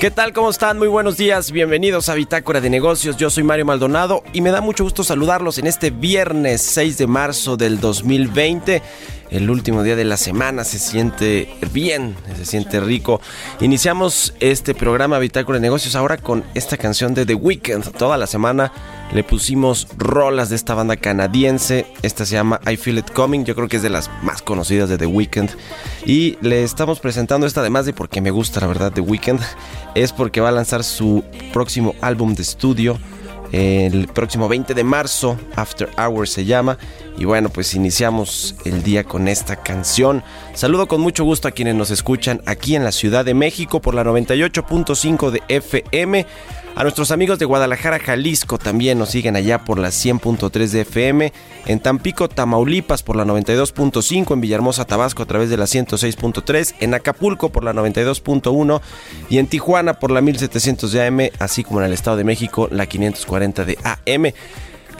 ¿Qué tal? ¿Cómo están? Muy buenos días. Bienvenidos a Bitácora de Negocios. Yo soy Mario Maldonado y me da mucho gusto saludarlos en este viernes 6 de marzo del 2020. El último día de la semana se siente bien, se siente rico. Iniciamos este programa Bitácora de Negocios ahora con esta canción de The Weeknd. Toda la semana le pusimos rolas de esta banda canadiense. Esta se llama I Feel It Coming. Yo creo que es de las más conocidas de The Weeknd. Y le estamos presentando esta además de porque me gusta la verdad The Weeknd. Es porque va a lanzar su próximo álbum de estudio el próximo 20 de marzo, After Hours se llama. Y bueno, pues iniciamos el día con esta canción. Saludo con mucho gusto a quienes nos escuchan aquí en la Ciudad de México por la 98.5 de FM. A nuestros amigos de Guadalajara, Jalisco también nos siguen allá por la 100.3 de FM. En Tampico, Tamaulipas por la 92.5. En Villahermosa, Tabasco a través de la 106.3. En Acapulco por la 92.1. Y en Tijuana por la 1700 de AM. Así como en el Estado de México la 540 de AM.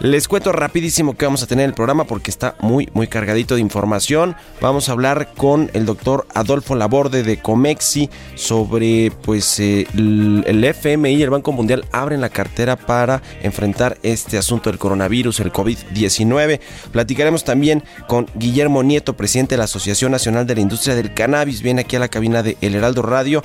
Les cuento rapidísimo que vamos a tener el programa porque está muy muy cargadito de información. Vamos a hablar con el doctor Adolfo Laborde de Comexi sobre pues eh, el, FMI y el Banco Mundial abren la cartera para enfrentar este asunto del coronavirus, el COVID-19. Platicaremos también con Guillermo Nieto, presidente de la Asociación Nacional de la Industria del Cannabis. Viene aquí a la cabina de El Heraldo Radio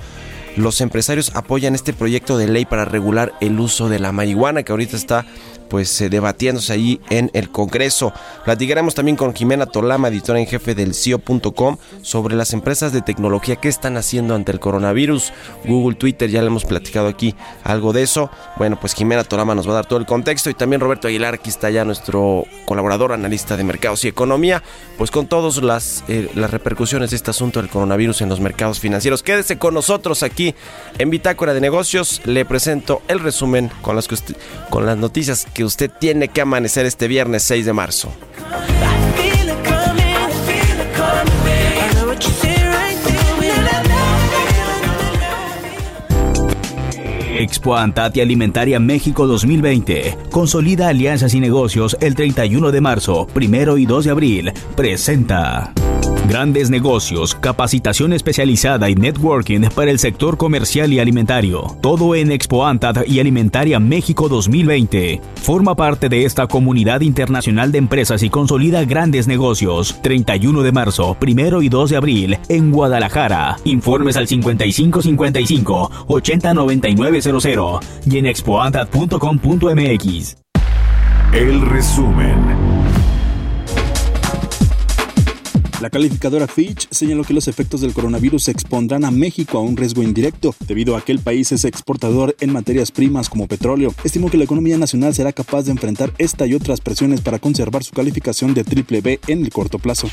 los empresarios apoyan este proyecto de ley para regular el uso de la marihuana que ahorita está pues eh, debatiéndose allí en el Congreso. Platicaremos también con Jimena Tolama, editora en jefe del CIO.com, sobre las empresas de tecnología que están haciendo ante el coronavirus. Google, Twitter, ya le hemos platicado aquí algo de eso. Bueno, pues Jimena Tolama nos va a dar todo el contexto y también Roberto Aguilar, aquí está ya nuestro colaborador, analista de mercados y economía, pues con todas las, eh, las repercusiones de este asunto del coronavirus en los mercados financieros. Quédese con nosotros aquí en Bitácora de Negocios. Le presento el resumen con las, con las noticias que usted tiene que amanecer este viernes 6 de marzo. Expo Antati Alimentaria México 2020. Consolida alianzas y negocios el 31 de marzo, 1 y 2 de abril. Presenta. Grandes negocios, capacitación especializada y networking para el sector comercial y alimentario. Todo en Expo Antat y Alimentaria México 2020. Forma parte de esta comunidad internacional de empresas y consolida grandes negocios. 31 de marzo, 1 y 2 de abril en Guadalajara. Informes al 5555 809900 y en expoantat.com.mx. El resumen. La calificadora Fitch señaló que los efectos del coronavirus expondrán a México a un riesgo indirecto, debido a que el país es exportador en materias primas como petróleo. Estimó que la economía nacional será capaz de enfrentar esta y otras presiones para conservar su calificación de triple B en el corto plazo.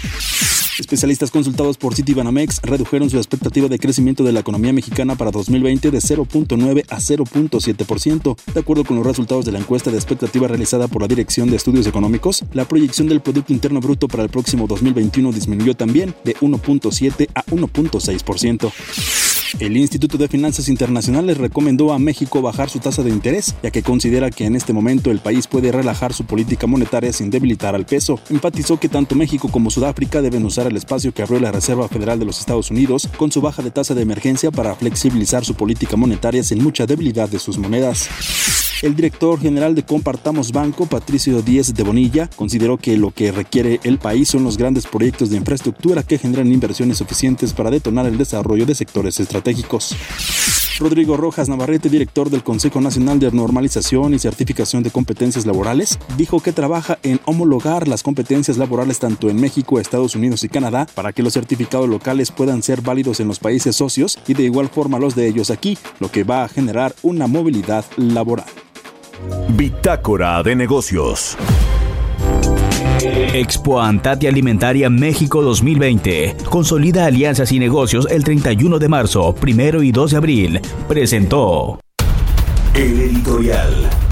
Especialistas consultados por Citibanamex redujeron su expectativa de crecimiento de la economía mexicana para 2020 de 0.9 a 0.7%. De acuerdo con los resultados de la encuesta de expectativa realizada por la Dirección de Estudios Económicos, la proyección del Producto Interno Bruto para el próximo 2021 disminuyó también de 1.7 a 1.6%. El Instituto de Finanzas Internacionales recomendó a México bajar su tasa de interés, ya que considera que en este momento el país puede relajar su política monetaria sin debilitar al peso. Enfatizó que tanto México como Sudáfrica deben usar el espacio que abrió la Reserva Federal de los Estados Unidos con su baja de tasa de emergencia para flexibilizar su política monetaria sin mucha debilidad de sus monedas. El director general de Compartamos Banco, Patricio Díez de Bonilla, consideró que lo que requiere el país son los grandes proyectos de infraestructura que generan inversiones suficientes para detonar el desarrollo de sectores estratégicos. Rodrigo Rojas Navarrete, director del Consejo Nacional de Normalización y Certificación de Competencias Laborales, dijo que trabaja en homologar las competencias laborales tanto en México, Estados Unidos y Canadá para que los certificados locales puedan ser válidos en los países socios y de igual forma los de ellos aquí, lo que va a generar una movilidad laboral. Bitácora de negocios. Expo Antati Alimentaria México 2020. Consolida alianzas y negocios el 31 de marzo, primero y 2 de abril. Presentó. El editorial.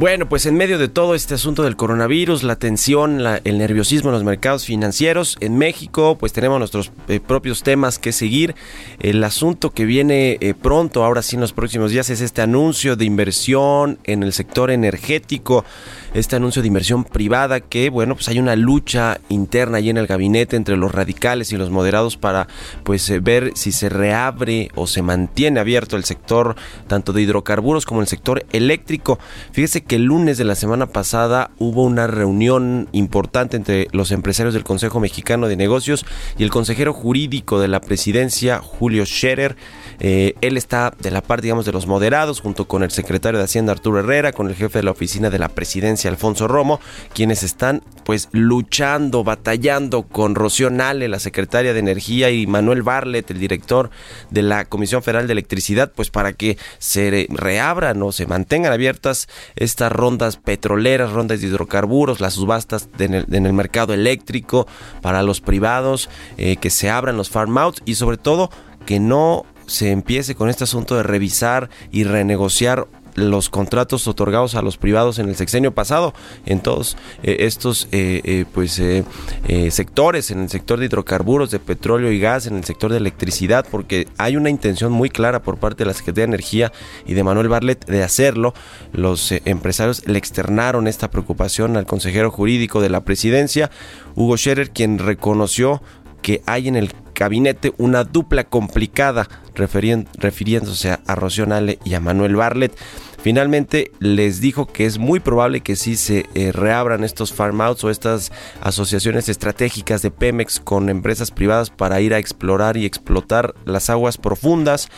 Bueno, pues en medio de todo este asunto del coronavirus, la tensión, la- el nerviosismo en los mercados financieros, en México pues tenemos nuestros eh, propios temas que seguir. El asunto que viene eh, pronto, ahora sí en los próximos días, es este anuncio de inversión en el sector energético, este anuncio de inversión privada que, bueno, pues hay una lucha interna ahí en el gabinete entre los radicales y los moderados para pues eh, ver si se reabre o se mantiene abierto el sector tanto de hidrocarburos como el sector eléctrico. Fíjese que el lunes de la semana pasada hubo una reunión importante entre los empresarios del Consejo Mexicano de Negocios y el consejero jurídico de la presidencia, Julio Scherer. Eh, él está de la parte, digamos, de los moderados, junto con el secretario de Hacienda, Arturo Herrera, con el jefe de la oficina de la presidencia, Alfonso Romo, quienes están, pues, luchando, batallando con Rocío Nale, la secretaria de Energía, y Manuel Barlet, el director de la Comisión Federal de Electricidad, pues, para que se reabran o se mantengan abiertas estas rondas petroleras, rondas de hidrocarburos, las subastas de en, el, en el mercado eléctrico para los privados, eh, que se abran los farm outs y sobre todo que no se empiece con este asunto de revisar y renegociar los contratos otorgados a los privados en el sexenio pasado en todos eh, estos eh, eh, pues eh, eh, sectores en el sector de hidrocarburos de petróleo y gas en el sector de electricidad porque hay una intención muy clara por parte de la Secretaría de Energía y de Manuel Barlet de hacerlo. Los empresarios le externaron esta preocupación al consejero jurídico de la presidencia Hugo Scherer quien reconoció que hay en el gabinete una dupla complicada refiriéndose a, a Rocío Nale y a Manuel Barlet. Finalmente les dijo que es muy probable que sí se eh, reabran estos farm outs o estas asociaciones estratégicas de Pemex con empresas privadas para ir a explorar y explotar las aguas profundas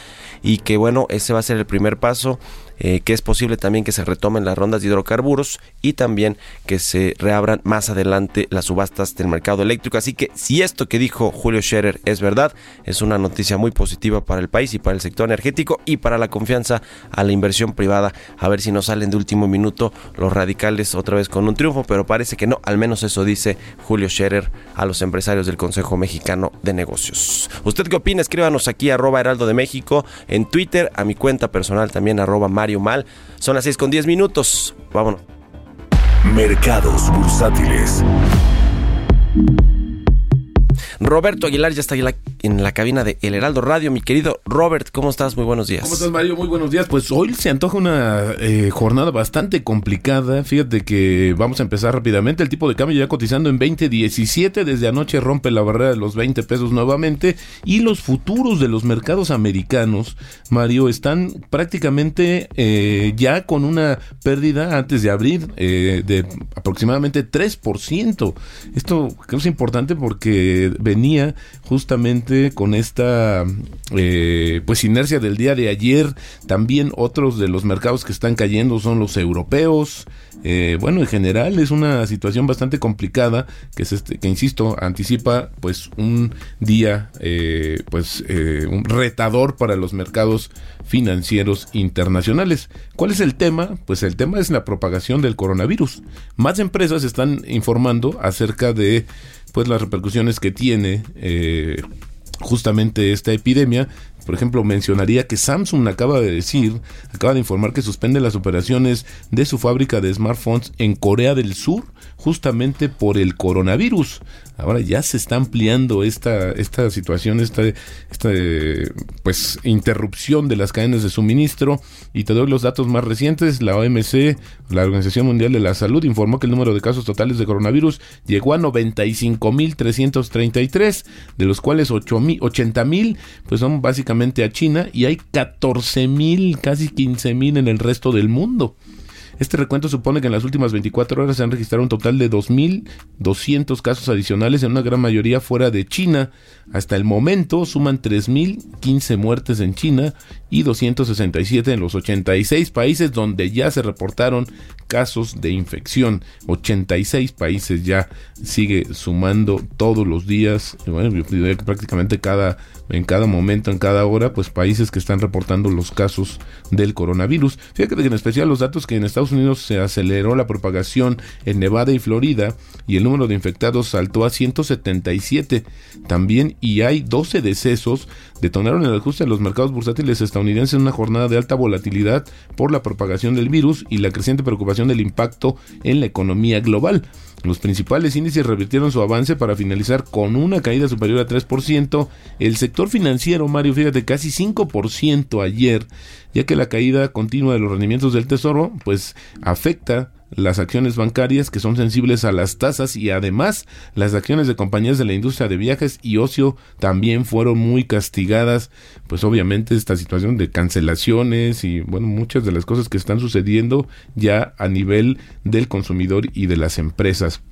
y que bueno, ese va a ser el primer paso eh, que es posible también que se retomen las rondas de hidrocarburos y también que se reabran más adelante las subastas del mercado eléctrico. Así que si esto que dijo Julio Scherer es verdad, es una noticia muy positiva para el país y para el sector energético y para la confianza a la inversión privada. A ver si no salen de último minuto los radicales otra vez con un triunfo, pero parece que no, al menos eso dice Julio Scherer a los empresarios del Consejo Mexicano de Negocios. ¿Usted qué opina? Escríbanos aquí arroba Heraldo de México en Twitter, a mi cuenta personal también arroba Mario Mal. Son las 6 con 10 minutos. Vámonos. Mercados bursátiles. Roberto Aguilar ya está en la, en la cabina de El Heraldo Radio. Mi querido Robert, ¿cómo estás? Muy buenos días. ¿Cómo estás, Mario? Muy buenos días. Pues hoy se antoja una eh, jornada bastante complicada. Fíjate que vamos a empezar rápidamente. El tipo de cambio ya cotizando en 20.17. Desde anoche rompe la barrera de los 20 pesos nuevamente. Y los futuros de los mercados americanos, Mario, están prácticamente eh, ya con una pérdida antes de abrir eh, de aproximadamente 3%. Esto creo que es importante porque venía justamente con esta eh, pues inercia del día de ayer. También otros de los mercados que están cayendo son los europeos. Eh, bueno, en general es una situación bastante complicada que, es este, que insisto, anticipa pues un día eh, pues un retador para los mercados financieros internacionales. ¿Cuál es el tema? Pues el tema es la propagación del coronavirus. Más empresas están informando acerca de pues las repercusiones que tiene eh, justamente esta epidemia Por ejemplo, mencionaría que Samsung acaba de decir, acaba de informar que suspende las operaciones de su fábrica de smartphones en Corea del Sur justamente por el coronavirus. Ahora ya se está ampliando esta, esta situación, esta, esta pues interrupción de las cadenas de suministro. Y te doy los datos más recientes. La OMC, la Organización Mundial de la Salud, informó que el número de casos totales de coronavirus llegó a 95.333, de los cuales 80.000 pues son básicamente a China y hay 14.000, casi 15.000 en el resto del mundo. Este recuento supone que en las últimas 24 horas se han registrado un total de 2.200 casos adicionales, en una gran mayoría fuera de China. Hasta el momento suman 3.015 muertes en China y 267 en los 86 países donde ya se reportaron casos de infección. 86 países ya sigue sumando todos los días, bueno, prácticamente cada en cada momento, en cada hora, pues países que están reportando los casos del coronavirus. Fíjate que en especial los datos que en Estados Unidos se aceleró la propagación en Nevada y Florida y el número de infectados saltó a 177 también y hay 12 decesos detonaron el ajuste en los mercados bursátiles estadounidenses en una jornada de alta volatilidad por la propagación del virus y la creciente preocupación del impacto en la economía global. Los principales índices revirtieron su avance para finalizar con una caída superior a 3%. El sector financiero, Mario, fíjate, casi 5% ayer, ya que la caída continua de los rendimientos del tesoro, pues afecta las acciones bancarias que son sensibles a las tasas y además las acciones de compañías de la industria de viajes y ocio también fueron muy castigadas. Pues obviamente esta situación de cancelaciones y bueno muchas de las cosas que están sucediendo ya a nivel del consumidor y de las empresas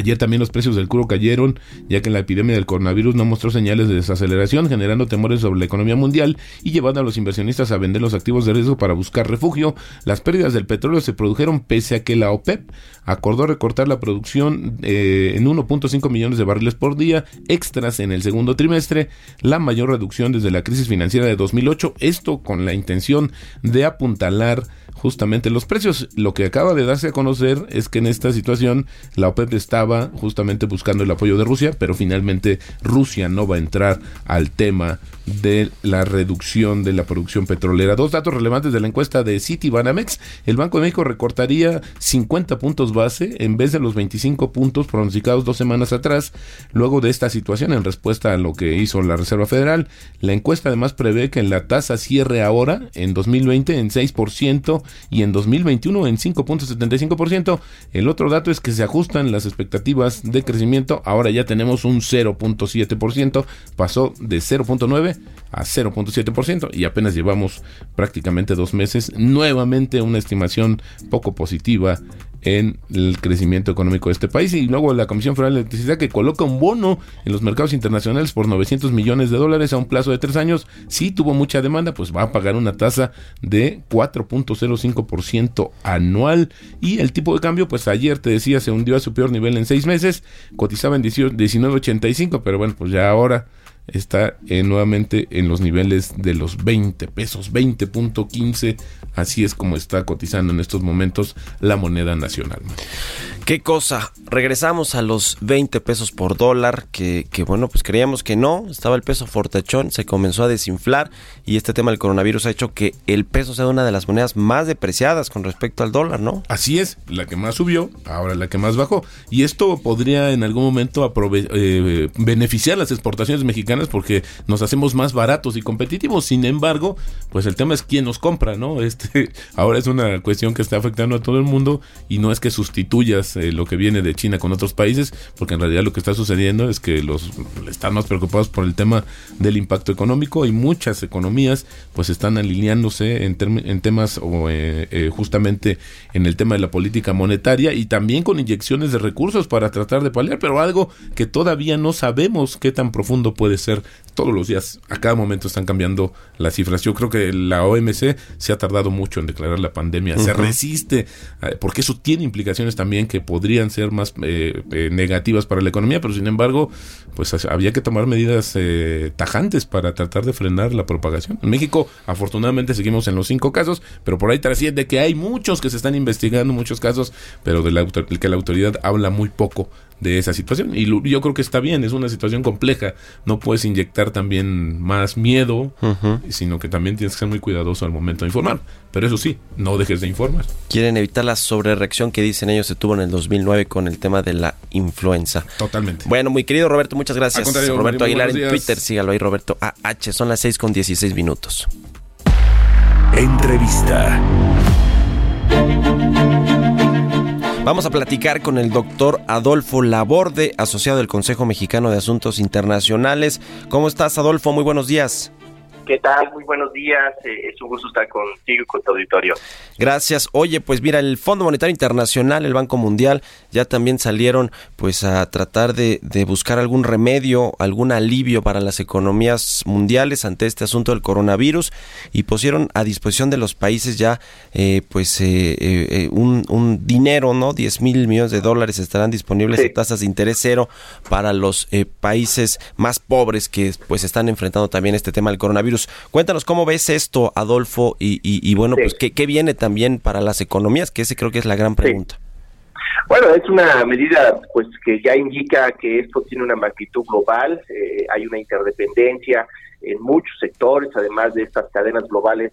Ayer también los precios del crudo cayeron, ya que la epidemia del coronavirus no mostró señales de desaceleración, generando temores sobre la economía mundial y llevando a los inversionistas a vender los activos de riesgo para buscar refugio. Las pérdidas del petróleo se produjeron pese a que la OPEP acordó recortar la producción eh, en 1.5 millones de barriles por día extras en el segundo trimestre, la mayor reducción desde la crisis financiera de 2008, esto con la intención de apuntalar justamente los precios. Lo que acaba de darse a conocer es que en esta situación la OPEP estaba justamente buscando el apoyo de Rusia, pero finalmente Rusia no va a entrar al tema de la reducción de la producción petrolera. Dos datos relevantes de la encuesta de Citibanamex. El Banco de México recortaría 50 puntos base en vez de los 25 puntos pronosticados dos semanas atrás, luego de esta situación en respuesta a lo que hizo la Reserva Federal. La encuesta además prevé que la tasa cierre ahora en 2020 en 6% y en 2021 en 5.75%. El otro dato es que se ajustan las expectativas de crecimiento. Ahora ya tenemos un 0.7%, pasó de 0.9 a 0.7% y apenas llevamos prácticamente dos meses. Nuevamente una estimación poco positiva en el crecimiento económico de este país. Y luego la Comisión Federal de Electricidad que coloca un bono en los mercados internacionales por 900 millones de dólares a un plazo de tres años si tuvo mucha demanda pues va a pagar una tasa de 4.05% anual. Y el tipo de cambio pues ayer te decía se hundió a su peor nivel en seis meses cotizaba en 19.85 pero bueno pues ya ahora está eh, nuevamente en los niveles de los 20 pesos, 20.15, así es como está cotizando en estos momentos la moneda nacional. ¿Qué cosa? Regresamos a los 20 pesos por dólar, que, que bueno, pues creíamos que no, estaba el peso fortachón, se comenzó a desinflar y este tema del coronavirus ha hecho que el peso sea una de las monedas más depreciadas con respecto al dólar, ¿no? Así es, la que más subió, ahora la que más bajó. Y esto podría en algún momento eh, beneficiar las exportaciones mexicanas porque nos hacemos más baratos y competitivos. Sin embargo, pues el tema es quién nos compra, ¿no? Este ahora es una cuestión que está afectando a todo el mundo y no es que sustituyas eh, lo que viene de China con otros países, porque en realidad lo que está sucediendo es que los están más preocupados por el tema del impacto económico y muchas economías pues están alineándose en, en temas o eh, eh, justamente en el tema de la política monetaria y también con inyecciones de recursos para tratar de paliar, pero algo que todavía no sabemos qué tan profundo puede ser todos los días, a cada momento están cambiando las cifras. Yo creo que la OMC se ha tardado mucho en declarar la pandemia, se resiste, eh, porque eso tiene implicaciones también que podrían ser más eh, eh, negativas para la economía, pero sin embargo, pues había que tomar medidas tajantes para tratar de frenar la propagación. En México, afortunadamente, seguimos en los cinco casos, pero por ahí trasciende que hay muchos que se están investigando, muchos casos, pero de la, que la autoridad habla muy poco de esa situación. Y yo creo que está bien, es una situación compleja. No puedes inyectar también más miedo, sino que también tienes que ser muy cuidadoso al momento de informar. Pero eso sí, no dejes de informar. Quieren evitar la sobrereacción que dicen ellos se tuvo en el 2009 con el tema de la influenza. Totalmente. Bueno, muy querido Roberto, muchas gracias. Al contrario, Roberto Aguilar en. Twitter, sígalo ahí, Roberto AH. Son las 6 con 16 minutos. Entrevista. Vamos a platicar con el doctor Adolfo Laborde, asociado del Consejo Mexicano de Asuntos Internacionales. ¿Cómo estás, Adolfo? Muy buenos días. ¿Qué tal? Muy buenos días. Eh, es un gusto estar contigo y con tu auditorio. Gracias. Oye, pues mira, el Fondo Monetario Internacional, el Banco Mundial, ya también salieron pues a tratar de, de buscar algún remedio, algún alivio para las economías mundiales ante este asunto del coronavirus y pusieron a disposición de los países ya eh, pues eh, eh, un, un dinero, ¿no? 10 mil millones de dólares estarán disponibles Sí. a tasas de interés cero para los eh, países más pobres que pues están enfrentando también este tema del coronavirus. Cuéntanos cómo ves esto, Adolfo, y, y- y bueno, Sí. pues ¿qué, qué viene también para las economías, que ese creo que es la gran pregunta. Bueno, es una medida pues que ya indica que esto tiene una magnitud global, eh, hay una interdependencia en muchos sectores, además de estas cadenas globales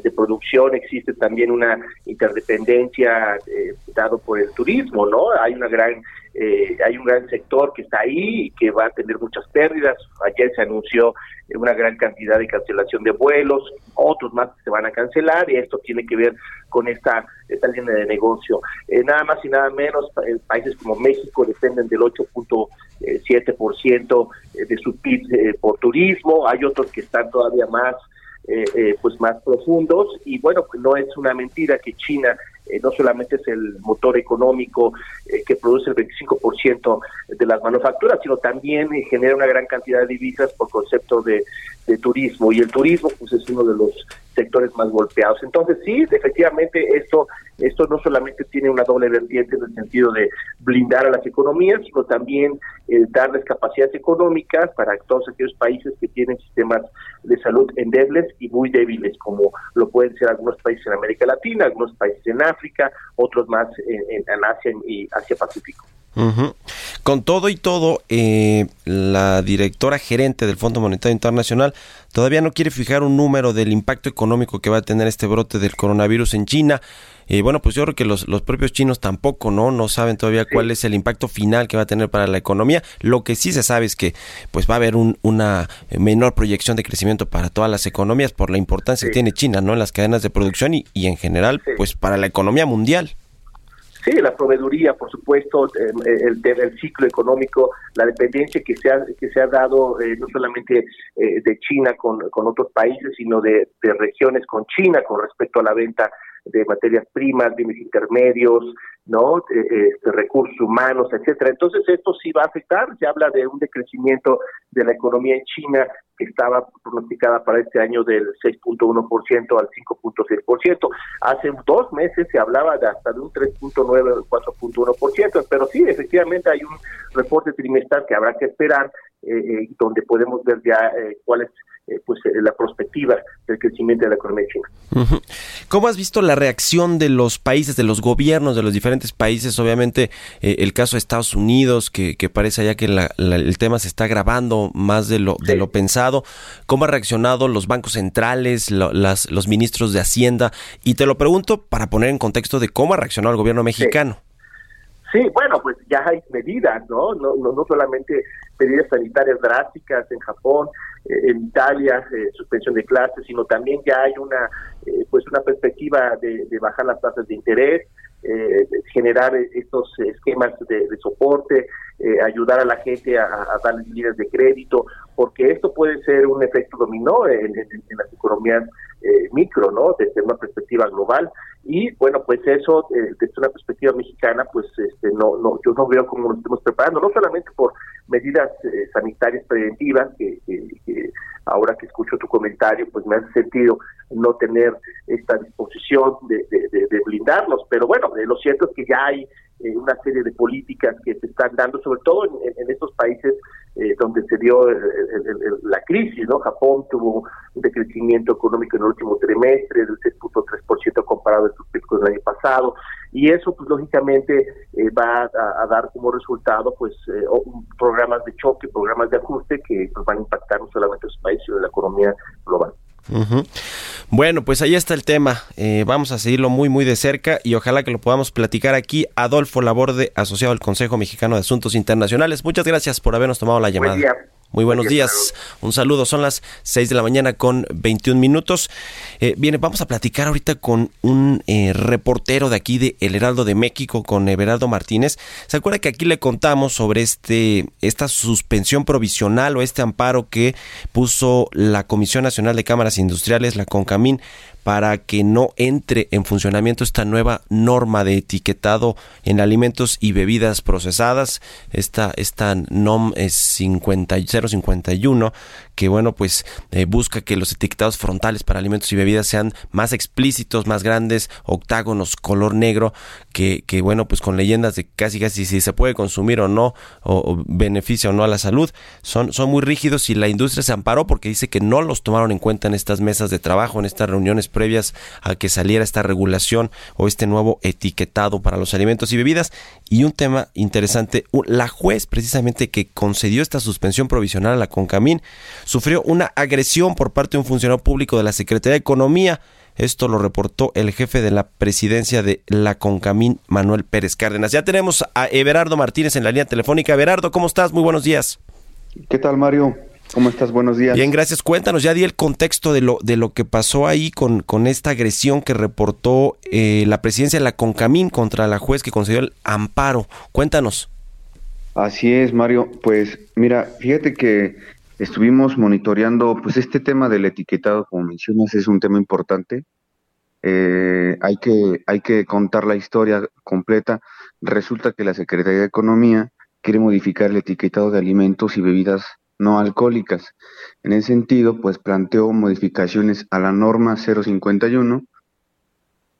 de producción, existe también una interdependencia eh, dado por el turismo, ¿no? Hay una gran eh, hay un gran sector que está ahí y que va a tener muchas pérdidas. Ayer se anunció eh, una gran cantidad de cancelación de vuelos, otros más se van a cancelar y esto tiene que ver con esta, esta línea de negocio. Eh, nada más y nada menos, pa- eh, países como México dependen del 8.7% de su PIB eh, por turismo, hay otros que están todavía más eh, eh, pues más profundos. Y bueno pues no es una mentira que China eh, no solamente es el motor económico eh, que produce el 25% de las manufacturas sino también eh, genera una gran cantidad de divisas por concepto de, de turismo. Y el turismo pues es uno de los sectores más golpeados entonces sí efectivamente esto esto no solamente tiene una doble vertiente en el sentido de blindar a las economías, sino también eh, darles capacidades económicas para todos aquellos países que tienen sistemas de salud endebles y muy débiles, como lo pueden ser algunos países en América Latina, algunos países en África, otros más en, Asia y Asia-Pacífico. Ujú. Con todo y todo, eh, la directora gerente del Fondo Monetario Internacional todavía no quiere fijar un número del impacto económico que va a tener este brote del coronavirus en China. Y bueno, pues yo creo que los, los propios chinos tampoco, ¿no? No saben todavía cuál es el impacto final que va a tener para la economía. Lo que sí se sabe es que pues va a haber un- una menor proyección de crecimiento para todas las economías por la importancia que tiene China, ¿no? En las cadenas de producción y, y en general, pues para la economía mundial. Sí, la proveeduría, por supuesto, eh, el, el, el ciclo económico, la dependencia que se ha, que se ha dado eh, no solamente eh, de China con, con otros países, sino de, de regiones con China con respecto a la venta de materias primas, bienes intermedios, no, eh, este, recursos humanos, etcétera. Entonces esto sí va a afectar. Se habla de un decrecimiento de la economía en China que estaba pronosticada para este año del 6.1% al 5.6%. Hace dos meses se hablaba de hasta de un 3.9 o 4.1%, pero sí, efectivamente hay un reporte trimestral que habrá que esperar, eh, eh, donde podemos ver ya eh, cuál es eh, pues eh, la perspectiva del crecimiento de la economía china. ¿Cómo has visto la reacción de los países, de los gobiernos de los diferentes países? Obviamente eh, el caso de Estados Unidos, que, que parece ya que la- la- el tema se está agravando más de lo, de lo pensado. ¿Cómo han reaccionado los bancos centrales, lo- las, los ministros de Hacienda? Y te lo pregunto para poner en contexto de cómo ha reaccionado el gobierno mexicano. Sí, bueno, pues ya hay medidas, ¿no? No, no, no solamente medidas sanitarias drásticas en Japón, eh, en Italia, eh, suspensión de clases, sino también ya hay una, eh, pues una perspectiva de, de bajar las tasas de interés, eh, generar estos esquemas de soporte, eh, ayudar a la gente a, darles líneas de crédito, porque esto puede ser un efecto dominó en, en- en las economías eh, micro, ¿no? Desde una perspectiva global. Y bueno, pues eso, eh, desde una perspectiva mexicana, pues este, no, no, yo no veo cómo nos estemos preparando, no solamente por medidas eh, sanitarias preventivas, que, ahora que escucho tu comentario, pues me hace sentido no tener esta disposición de, de- de- pero bueno, eh, lo cierto es que ya hay eh, una serie de políticas que se están dando, sobre todo en, en estos países eh, donde se dio el- el- la crisis, ¿no? Japón tuvo un decrecimiento económico en el último trimestre del 6.3% comparado al pico del año pasado, y eso, pues lógicamente, eh, va a, a dar como resultado, pues, eh, programas de choque, programas de ajuste que pues, van a impactar no solamente a los países, sino a la economía global. Bueno, pues ahí está el tema. Eh, vamos a seguirlo muy, muy de cerca y ojalá que lo podamos platicar aquí. Adolfo Laborde, asociado al Consejo Mexicano de Asuntos Internacionales. Muchas gracias por habernos tomado la llamada. Muy buenos Buen día, días. Un saludo. Son las 6 de la mañana con 21 minutos. Eh, bien, vamos a platicar ahorita con un eh, reportero de aquí de El Heraldo de México, con Everardo Martínez. ¿Se acuerda que aquí le contamos sobre este esta suspensión provisional o este amparo que puso la Comisión Nacional de Cámaras Industriales, la CONCAMIN, para que no entre en funcionamiento esta nueva norma de etiquetado en alimentos y bebidas procesadas, esta, esta NOM es 50 051, que bueno, pues eh, busca que los etiquetados frontales para alimentos y bebidas sean más explícitos, más grandes, octágonos, color negro, que, que bueno, pues con leyendas de casi casi si se puede consumir o no, o, o beneficia o no a la salud, son, son muy rígidos y la industria se amparó porque dice que no los tomaron en cuenta en estas mesas de trabajo, en estas reuniones previas a que saliera esta regulación o este nuevo etiquetado para los alimentos y bebidas. Y un tema interesante, la juez precisamente que concedió esta suspensión provisional a la CONCAMIN sufrió una agresión por parte de un funcionario público de la Secretaría de Economía. Esto lo reportó el jefe de la presidencia de la CONCAMIN, Manuel Pérez Cárdenas. Ya tenemos a Everardo Martínez en la línea telefónica. Everardo, ¿cómo estás? Muy buenos días. ¿Qué tal, Mario? ¿Cómo estás? Buenos días. Bien, gracias. Cuéntanos, ya di el contexto de lo, de lo que pasó ahí con, con esta agresión que reportó eh, la presidencia de la CONCAMIN contra la juez que concedió el amparo. Cuéntanos. Así es, Mario. Pues mira, fíjate que estuvimos monitoreando, pues este tema del etiquetado, como mencionas, es un tema importante. Eh, hay que hay que contar la historia completa. Resulta que la Secretaría de Economía quiere modificar el etiquetado de alimentos y bebidas no alcohólicas. En ese sentido, pues planteó modificaciones a la norma 051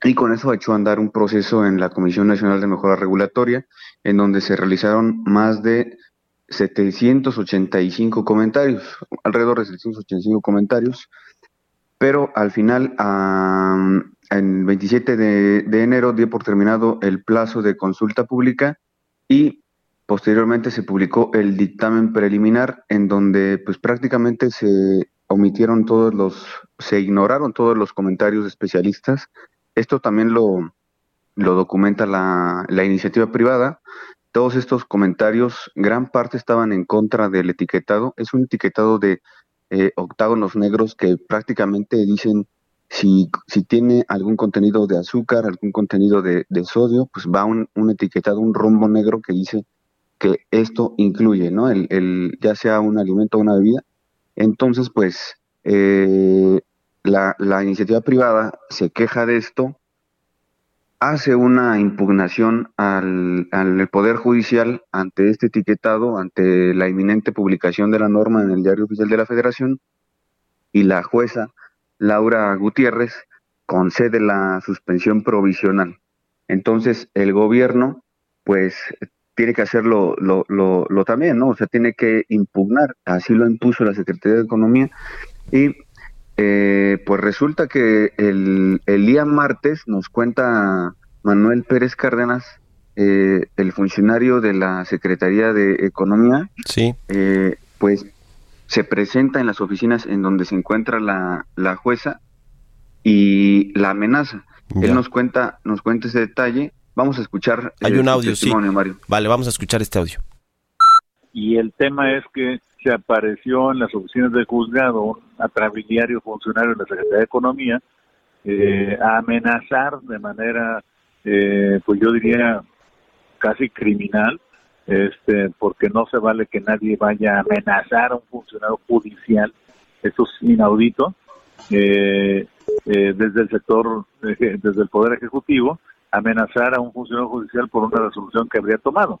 y con eso echó a andar un proceso en la Comisión Nacional de Mejora Regulatoria, en donde se realizaron más de 785 comentarios, alrededor de 785 comentarios, pero al final, en 27 de, de enero, dio por terminado el plazo de consulta pública y posteriormente se publicó el dictamen preliminar, en donde pues prácticamente se omitieron todos los, se ignoraron todos los comentarios de especialistas. Esto también lo, lo documenta la, la iniciativa privada. Todos estos comentarios, gran parte estaban en contra del etiquetado. Es un etiquetado de eh, octágonos negros que prácticamente dicen si, si tiene algún contenido de azúcar, algún contenido de, de sodio, pues va un, un etiquetado, un rombo negro que dice que esto incluye, ¿no? El, el, ya sea un alimento o una bebida. Entonces, pues, eh, la, la iniciativa privada se queja de esto, hace una impugnación al, al Poder Judicial ante este etiquetado, ante la inminente publicación de la norma en el Diario Oficial de la Federación, y la jueza Laura Gutiérrez concede la suspensión provisional. Entonces, el gobierno, pues, tiene que hacerlo lo, lo, lo también, ¿no? O sea, tiene que impugnar, así lo impuso la Secretaría de Economía, y eh, pues resulta que el, el, día martes nos cuenta Manuel Pérez Cárdenas, eh, el funcionario de la Secretaría de Economía, sí. eh, pues se presenta en las oficinas en donde se encuentra la, la jueza y la amenaza. Ya. Él nos cuenta, nos cuenta ese detalle. Vamos a escuchar. Hay un audio, sí. Mario. Vale, vamos a escuchar este audio. Y el tema es que se apareció en las oficinas del juzgado un atrabiliario funcionario de la Secretaría de Economía eh, a amenazar de manera, eh, pues yo diría, casi criminal, este, porque no se vale que nadie vaya a amenazar a un funcionario judicial, eso es inaudito, eh, desde el sector, desde el Poder Ejecutivo, amenazar a un funcionario judicial por una resolución que habría tomado.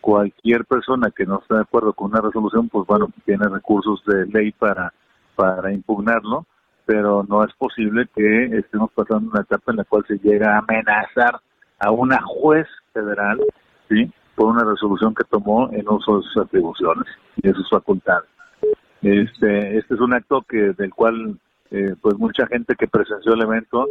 cualquier persona que no esté de acuerdo con una resolución, pues bueno, tiene recursos de ley para, para impugnarlo, pero no es posible que estemos pasando una etapa en la cual se llega a amenazar a una juez federal, ¿sí? Por una resolución que tomó en uso de sus atribuciones y de sus facultades. Este, este es un acto que del cual, eh, pues mucha gente que presenció el evento,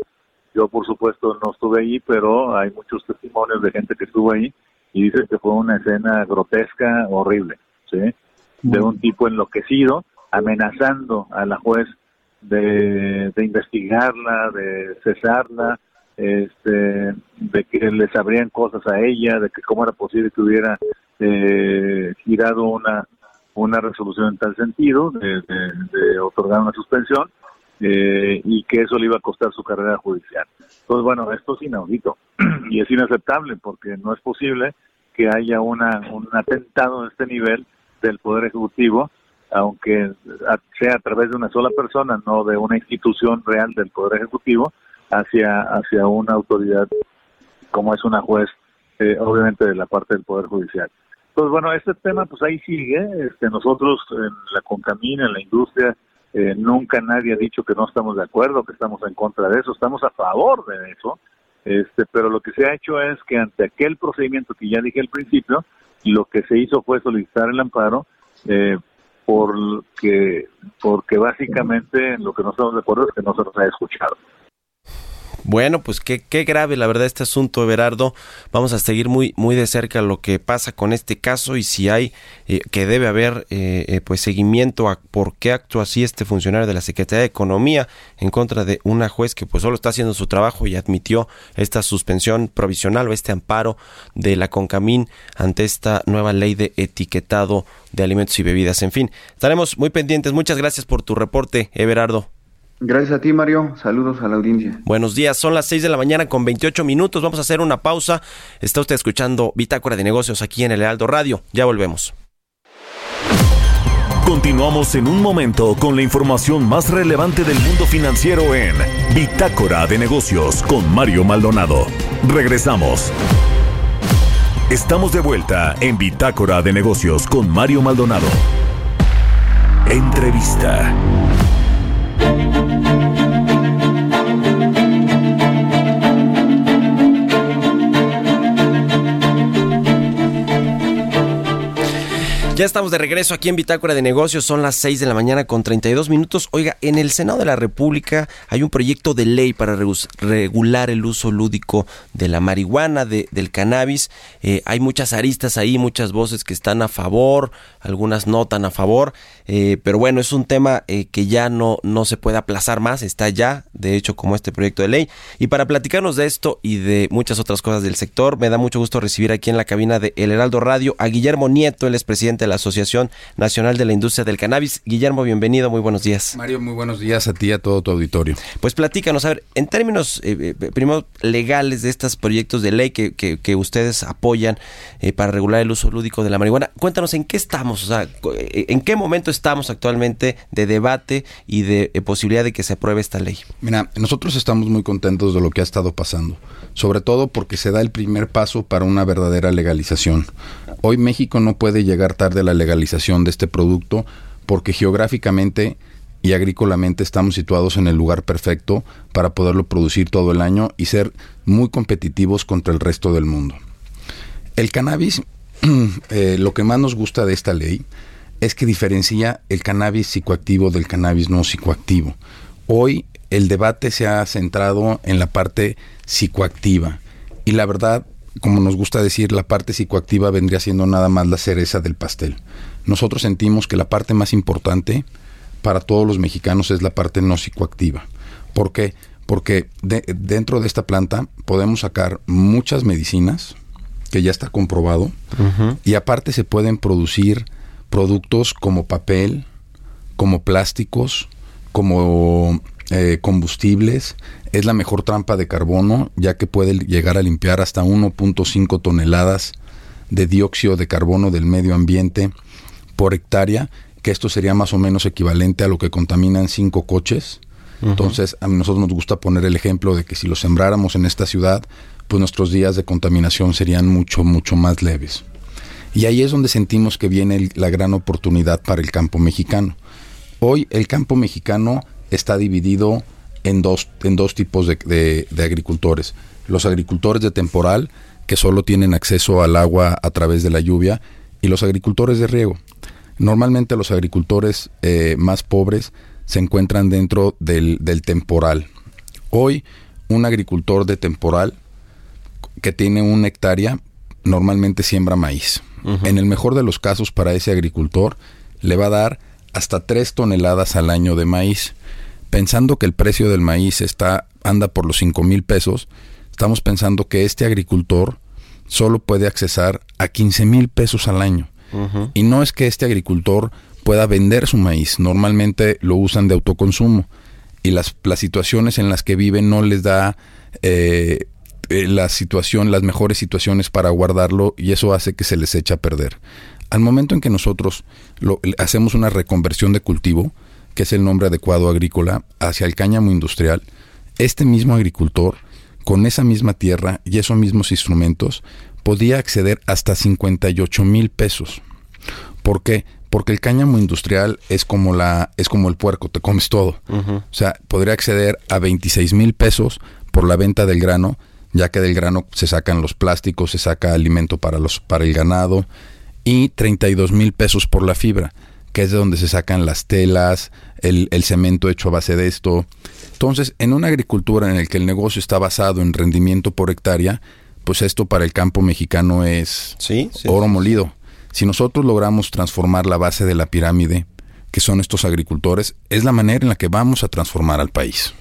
yo por supuesto no estuve ahí, pero hay muchos testimonios de gente que estuvo ahí y dice que fue una escena grotesca, horrible, ¿sí? De un tipo enloquecido, amenazando a la juez de, de investigarla, de cesarla, este, de que le sabrían cosas a ella, de que cómo era posible que hubiera eh, girado una una resolución en tal sentido de, de, otorgar una suspensión eh, y que eso le iba a costar su carrera judicial. Entonces, bueno, esto es inaudito y es inaceptable porque no es posible que haya una, un atentado de este nivel del Poder Ejecutivo, aunque sea a través de una sola persona, no de una institución real del Poder Ejecutivo, hacia, hacia una autoridad como es una juez, eh, obviamente de la parte del Poder Judicial. Entonces, bueno, este tema pues ahí sigue. Este, nosotros en la Concamina, en la industria, eh, nunca nadie ha dicho que no estamos de acuerdo, que estamos en contra de eso, estamos a favor de eso. Este, pero lo que se ha hecho es que ante aquel procedimiento que ya dije al principio, lo que se hizo fue solicitar el amparo eh, porque, porque básicamente lo que no estamos de acuerdo es que no se nos ha escuchado. Bueno, pues qué, qué grave la verdad este asunto, Everardo. Vamos a seguir muy, muy de cerca lo que pasa con este caso y si hay eh, que debe haber eh, eh, pues seguimiento a por qué actúa así este funcionario de la Secretaría de Economía en contra de una juez que pues solo está haciendo su trabajo y admitió esta suspensión provisional o este amparo de la Concamín ante esta nueva ley de etiquetado de alimentos y bebidas. En fin, estaremos muy pendientes. Muchas gracias por tu reporte, Everardo. Gracias a ti, Mario. Saludos a la audiencia. Buenos días, son las 6 de la mañana con 28 minutos. Vamos a hacer una pausa. Está usted escuchando Bitácora de Negocios aquí en el Heraldo Radio. Ya volvemos. Continuamos en un momento con la información más relevante del mundo financiero en Bitácora de Negocios con Mario Maldonado. Regresamos. Estamos de vuelta en Bitácora de Negocios con Mario Maldonado. Entrevista. Ya estamos de regreso aquí en Bitácora de Negocios, son las 6 de la mañana con 32 minutos. Oiga, en el Senado de la República hay un proyecto de ley para regular el uso lúdico de la marihuana, de, del cannabis. Eh, hay muchas aristas ahí, muchas voces que están a favor, algunas no tan a favor, eh, pero bueno, es un tema eh, que ya no, no se puede aplazar más, está ya, de hecho, como este proyecto de ley. Y para platicarnos de esto y de muchas otras cosas del sector, me da mucho gusto recibir aquí en la cabina de El Heraldo Radio a Guillermo Nieto, él es presidente de la Asociación Nacional de la Industria del Cannabis. Guillermo, bienvenido, muy buenos días. Mario, muy buenos días a ti y a todo tu auditorio. Pues platícanos, a ver, en términos, eh, eh, primero, legales de estos proyectos de ley que, que, ustedes apoyan eh, para regular el uso lúdico de la marihuana, cuéntanos en qué estamos, o sea, en qué momento estamos actualmente de debate y de posibilidad de que se apruebe esta ley. Mira, nosotros estamos muy contentos de lo que ha estado pasando, sobre todo porque se da el primer paso para una verdadera legalización. Hoy México no puede llegar tarde a la legalización de este producto porque geográficamente y agrícolamente estamos situados en el lugar perfecto para poderlo producir todo el año y ser muy competitivos contra el resto del mundo. El cannabis, eh, lo que más nos gusta de esta ley es que diferencia el cannabis psicoactivo del cannabis no psicoactivo. Hoy el debate se ha centrado en la parte psicoactiva y la verdad como nos gusta decir, la parte psicoactiva vendría siendo nada más la cereza del pastel. Nosotros sentimos que la parte más importante para todos los mexicanos es la parte no psicoactiva. ¿Por qué? Porque dentro de esta planta podemos sacar muchas medicinas, que ya está comprobado, y aparte se pueden producir productos como papel, como plásticos, como eh, combustibles, es la mejor trampa de carbono, ya que puede llegar a limpiar hasta 1.5 toneladas de dióxido de carbono del medio ambiente por hectárea, que esto sería más o menos equivalente a lo que contaminan cinco coches. Entonces, a nosotros nos gusta poner el ejemplo de que si lo sembráramos en esta ciudad, pues nuestros días de contaminación serían mucho, mucho más leves. Y ahí es donde sentimos que viene la gran oportunidad para el campo mexicano. Hoy el campo mexicano está dividido en dos, en dos tipos de, de- de agricultores. Los agricultores de temporal, que solo tienen acceso al agua a través de la lluvia, y los agricultores de riego. Normalmente los agricultores eh, más pobres se encuentran dentro del, del temporal. Hoy, un agricultor de temporal que tiene una hectárea normalmente siembra maíz. En el mejor de los casos para ese agricultor le va a dar hasta 3 toneladas al año de maíz. Pensando que el precio del maíz está anda por los 5 mil pesos, estamos pensando que este agricultor solo puede accesar a 15 mil pesos al año. Y no es que este agricultor pueda vender su maíz, normalmente lo usan de autoconsumo y las, las situaciones en las que viven no les da eh, eh, la situación, las mejores situaciones para guardarlo y eso hace que se les eche a perder. Al momento en que nosotros lo, hacemos una reconversión de cultivo, que es el nombre adecuado agrícola, hacia el cáñamo industrial, este mismo agricultor, con esa misma tierra y esos mismos instrumentos, podía acceder hasta 58 mil pesos. ¿Por qué? Porque el cáñamo industrial es como la es como el puerco, te comes todo. O sea, podría acceder a 26 mil pesos por la venta del grano, ya que del grano se sacan los plásticos, se saca alimento para los para el ganado y 32 mil pesos por la fibra, que es de donde se sacan las telas, el, el cemento hecho a base de esto. Entonces, en una agricultura en el que el negocio está basado en rendimiento por hectárea, pues esto para el campo mexicano es oro molido. Si nosotros logramos transformar la base de la pirámide, que son estos agricultores, es la manera en la que vamos a transformar al país.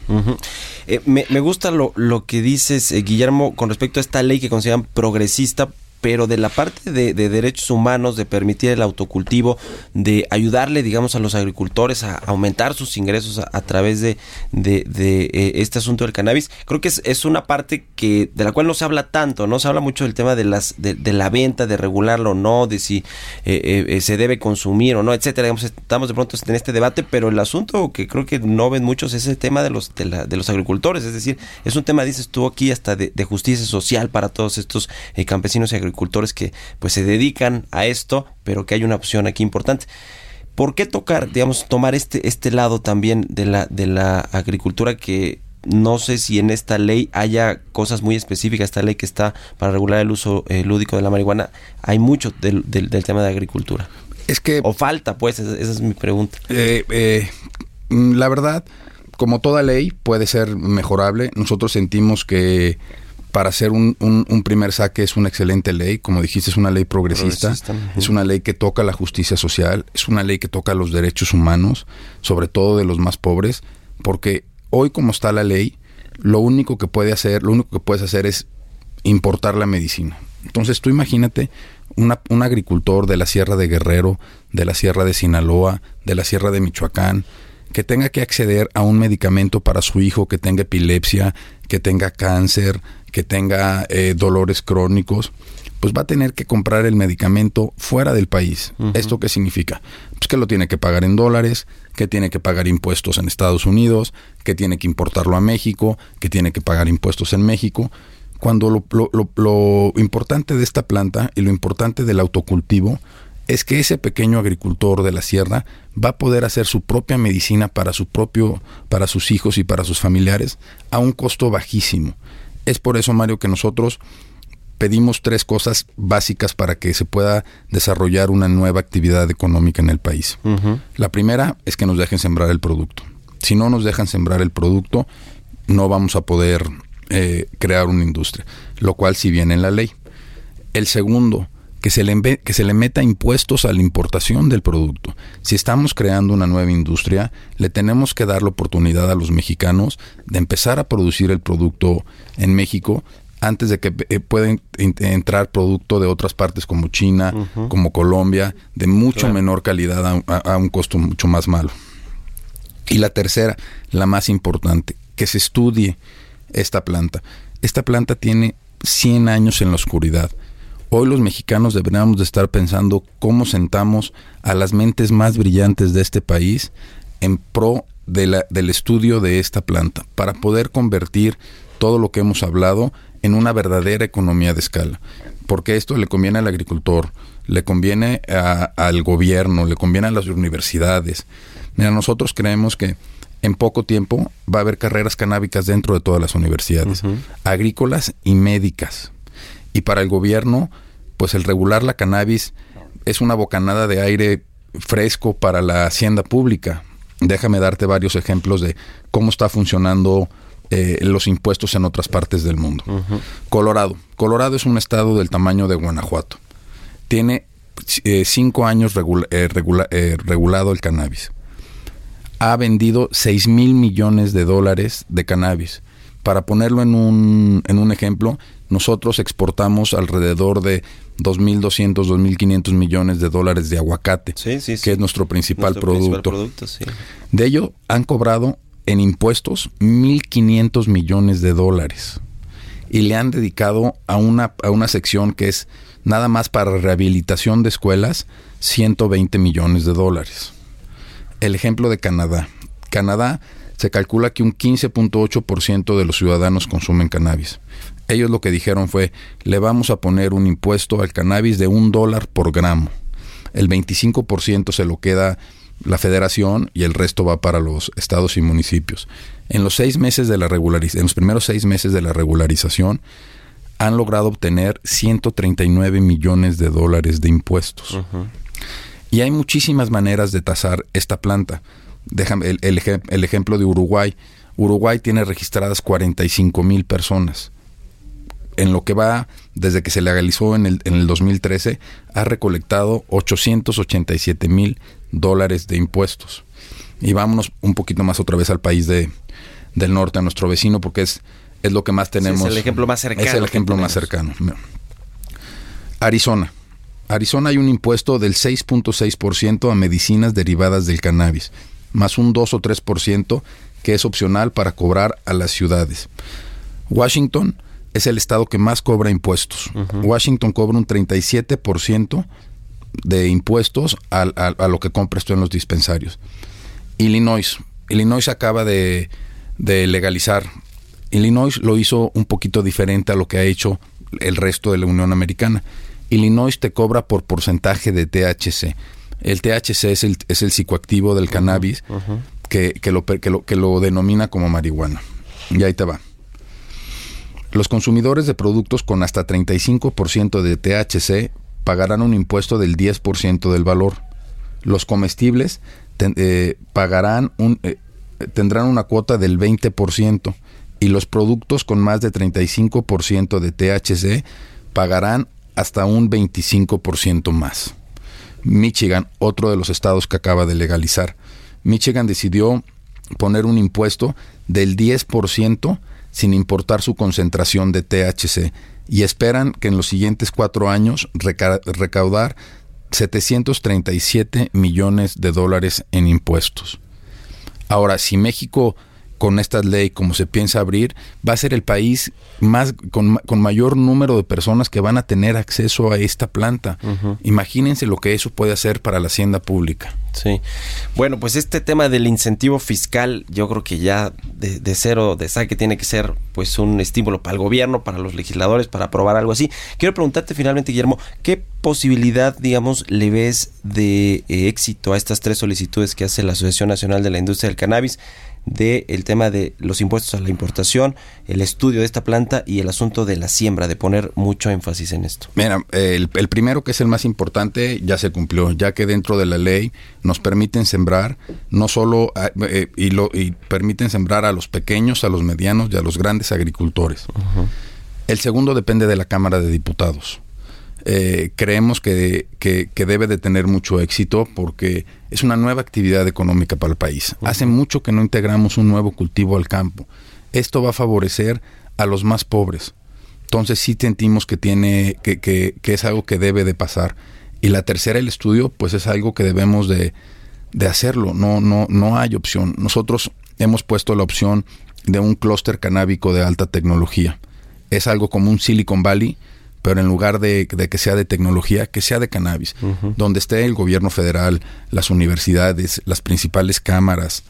Eh, me, me gusta lo, lo que dices, eh, Guillermo, con respecto a esta ley que consideran progresista, pero de la parte de, de derechos humanos, de permitir el autocultivo, de ayudarle, digamos, a los agricultores a aumentar sus ingresos a, través de, de- de, eh, este asunto del cannabis, creo que es, es una parte que de la cual no se habla tanto, no se habla mucho del tema de las de, la venta, de regularlo o no, de si eh, eh, eh, se debe consumir o no, etcétera. Digamos, estamos de pronto en este debate, pero el asunto que creo que no ven muchos es el tema de los de, la- los agricultores, es decir, es un tema, dices tú aquí, hasta de, de justicia social para todos estos eh, campesinos y agricultores que pues se dedican a esto, pero que hay una opción aquí importante. ¿Por qué tocar, digamos, tomar este, este lado también de la, de la agricultura que no sé si en esta ley haya cosas muy específicas, esta ley que está para regular el uso eh, lúdico de la marihuana, hay mucho del, del- del tema de agricultura. Es que... O falta, pues, esa, esa es mi pregunta. Eh, eh, mm, la verdad, como toda ley puede ser mejorable, nosotros sentimos que para hacer un, un- un primer saque es una excelente ley, como dijiste, es una ley progresista, es una ley que toca la justicia social, es una ley que toca los derechos humanos, sobre todo de los más pobres, porque hoy como está la ley, lo único que puede hacer, lo único que puedes hacer es importar la medicina. Entonces tú imagínate una- un agricultor de la Sierra de Guerrero, de la Sierra de Sinaloa, de la Sierra de Michoacán, que tenga que acceder a un medicamento para su hijo que tenga epilepsia, que tenga cáncer, que tenga eh, dolores crónicos, pues va a tener que comprar el medicamento fuera del país. ¿Esto qué significa? Pues que lo tiene que pagar en dólares, que tiene que pagar impuestos en Estados Unidos, que tiene que importarlo a México, que tiene que pagar impuestos en México. Cuando lo, lo- lo- lo importante de esta planta y lo importante del autocultivo es que ese pequeño agricultor de la sierra va a poder hacer su propia medicina para su propio, para sus hijos y para sus familiares a un costo bajísimo. Es por eso, Mario, que nosotros pedimos tres cosas básicas para que se pueda desarrollar una nueva actividad económica en el país. La primera es que nos dejen sembrar el producto. Si no nos dejan sembrar el producto, no vamos a poder eh, crear una industria, lo cual sí viene en la ley. El segundo, que se, le, que se le meta impuestos a la importación del producto. Si estamos creando una nueva industria, le tenemos que dar la oportunidad a los mexicanos de empezar a producir el producto en México antes de que eh, pueda en- en- entrar producto de otras partes como China, como Colombia, de mucho Claro. menor calidad a, a- a un costo mucho más malo. Y la tercera, la más importante, que se estudie esta planta. Esta planta tiene 100 años en la oscuridad. Hoy los mexicanos deberíamos de estar pensando cómo sentamos a las mentes más brillantes de este país en pro de la- del estudio de esta planta, para poder convertir todo lo que hemos hablado en una verdadera economía de escala. Porque esto le conviene al agricultor, le conviene a- al gobierno, le conviene a las universidades. Mira, nosotros creemos que en poco tiempo va a haber carreras canábicas dentro de todas las universidades, agrícolas y médicas. Y para el gobierno, pues el regular la cannabis es una bocanada de aire fresco para la hacienda pública. Déjame darte varios ejemplos de cómo está funcionando eh, los impuestos en otras partes del mundo. Colorado. Colorado es un estado del tamaño de Guanajuato. Tiene eh, cinco años eh, regulado el cannabis. Ha vendido 6 mil millones de dólares de cannabis. Para ponerlo en un, en un ejemplo, nosotros exportamos alrededor de 2.200, 2.500 millones de dólares de aguacate, que es nuestro principal producto. de ello han cobrado en impuestos 1.500 millones de dólares y le han dedicado a una, a una sección que es nada más para rehabilitación de escuelas 120 millones de dólares. El ejemplo de Canadá. Canadá se calcula que un 15.8% de los ciudadanos consumen cannabis. Ellos lo que dijeron fue, le vamos a poner un impuesto al cannabis de un dólar por gramo. El 25% se lo queda la federación y el resto va para los estados y municipios. En los seis meses de la regularización, en los primeros seis meses de la regularización, han logrado obtener 139 millones de dólares de impuestos. Y hay muchísimas maneras de tasar esta planta. Déjame el, el ejemplo de Uruguay. Uruguay tiene registradas 45 mil personas en lo que va desde que se legalizó en el, en el 2013, ha recolectado 887 mil dólares de impuestos. Y vámonos un poquito más otra vez al país de, del norte, a nuestro vecino, porque es, es lo que más tenemos. es el ejemplo más cercano. Es el ejemplo más cercano. Arizona. Arizona hay un impuesto del 6.6% a medicinas derivadas del cannabis, más un 2 o 3% que es opcional para cobrar a las ciudades. Washington es el estado que más cobra impuestos. Washington cobra un 37% de impuestos a, lo que compras tú en los dispensarios. Illinois. Illinois acaba de, legalizar. Illinois lo hizo un poquito diferente a lo que ha hecho el resto de la Unión Americana. Illinois te cobra por porcentaje de THC. El THC es el, es el psicoactivo del cannabis que, lo, que, lo, que lo denomina como marihuana. Y ahí te va. Los consumidores de productos con hasta 35% de THC pagarán un impuesto del 10% del valor. Los comestibles eh, pagarán eh, tendrán una cuota del 20% y los productos con más de 35% de THC pagarán hasta un 25% más. Michigan, otro de los estados que acaba de legalizar. Michigan decidió poner un impuesto del 10% sin importar su concentración de THC y esperan que en los siguientes cuatro años recaudar 737 millones de dólares en impuestos. Ahora, si México con esta ley, como se piensa abrir, va a ser el país más con, mayor número de personas que van a tener acceso a esta planta. Imagínense lo que eso puede hacer para la hacienda pública. Sí. Bueno, pues este tema del incentivo fiscal, yo creo que ya de, de, cero de saque tiene que ser pues un estímulo para el gobierno, para los legisladores, para aprobar algo así. Quiero preguntarte finalmente, Guillermo, ¿qué posibilidad, digamos, le ves de eh, éxito a estas tres solicitudes que hace la Asociación Nacional de la Industria del Cannabis? Del tema de los impuestos a la importación, el estudio de esta planta y el asunto de la siembra, de poner mucho énfasis en esto. Mira, el, primero que es el más importante ya se cumplió, ya que dentro de la ley nos permiten sembrar, no solo, eh, y, lo, y permiten sembrar a los pequeños, a los medianos y a los grandes agricultores. El segundo depende de la Cámara de Diputados. Eh, creemos que, que, debe de tener mucho éxito porque es una nueva actividad económica para el país. Hace mucho que no integramos un nuevo cultivo al campo. Esto va a favorecer a los más pobres. Entonces sí sentimos que tiene, que, que, que es algo que debe de pasar. Y la tercera, el estudio, pues es algo que debemos de, de hacerlo. No, no, no hay opción. Nosotros hemos puesto la opción de un clúster canábico de alta tecnología. Es algo como un Silicon Valley, pero en lugar de, que sea de tecnología, que sea de cannabis, donde esté el gobierno federal, las universidades, las principales cámaras,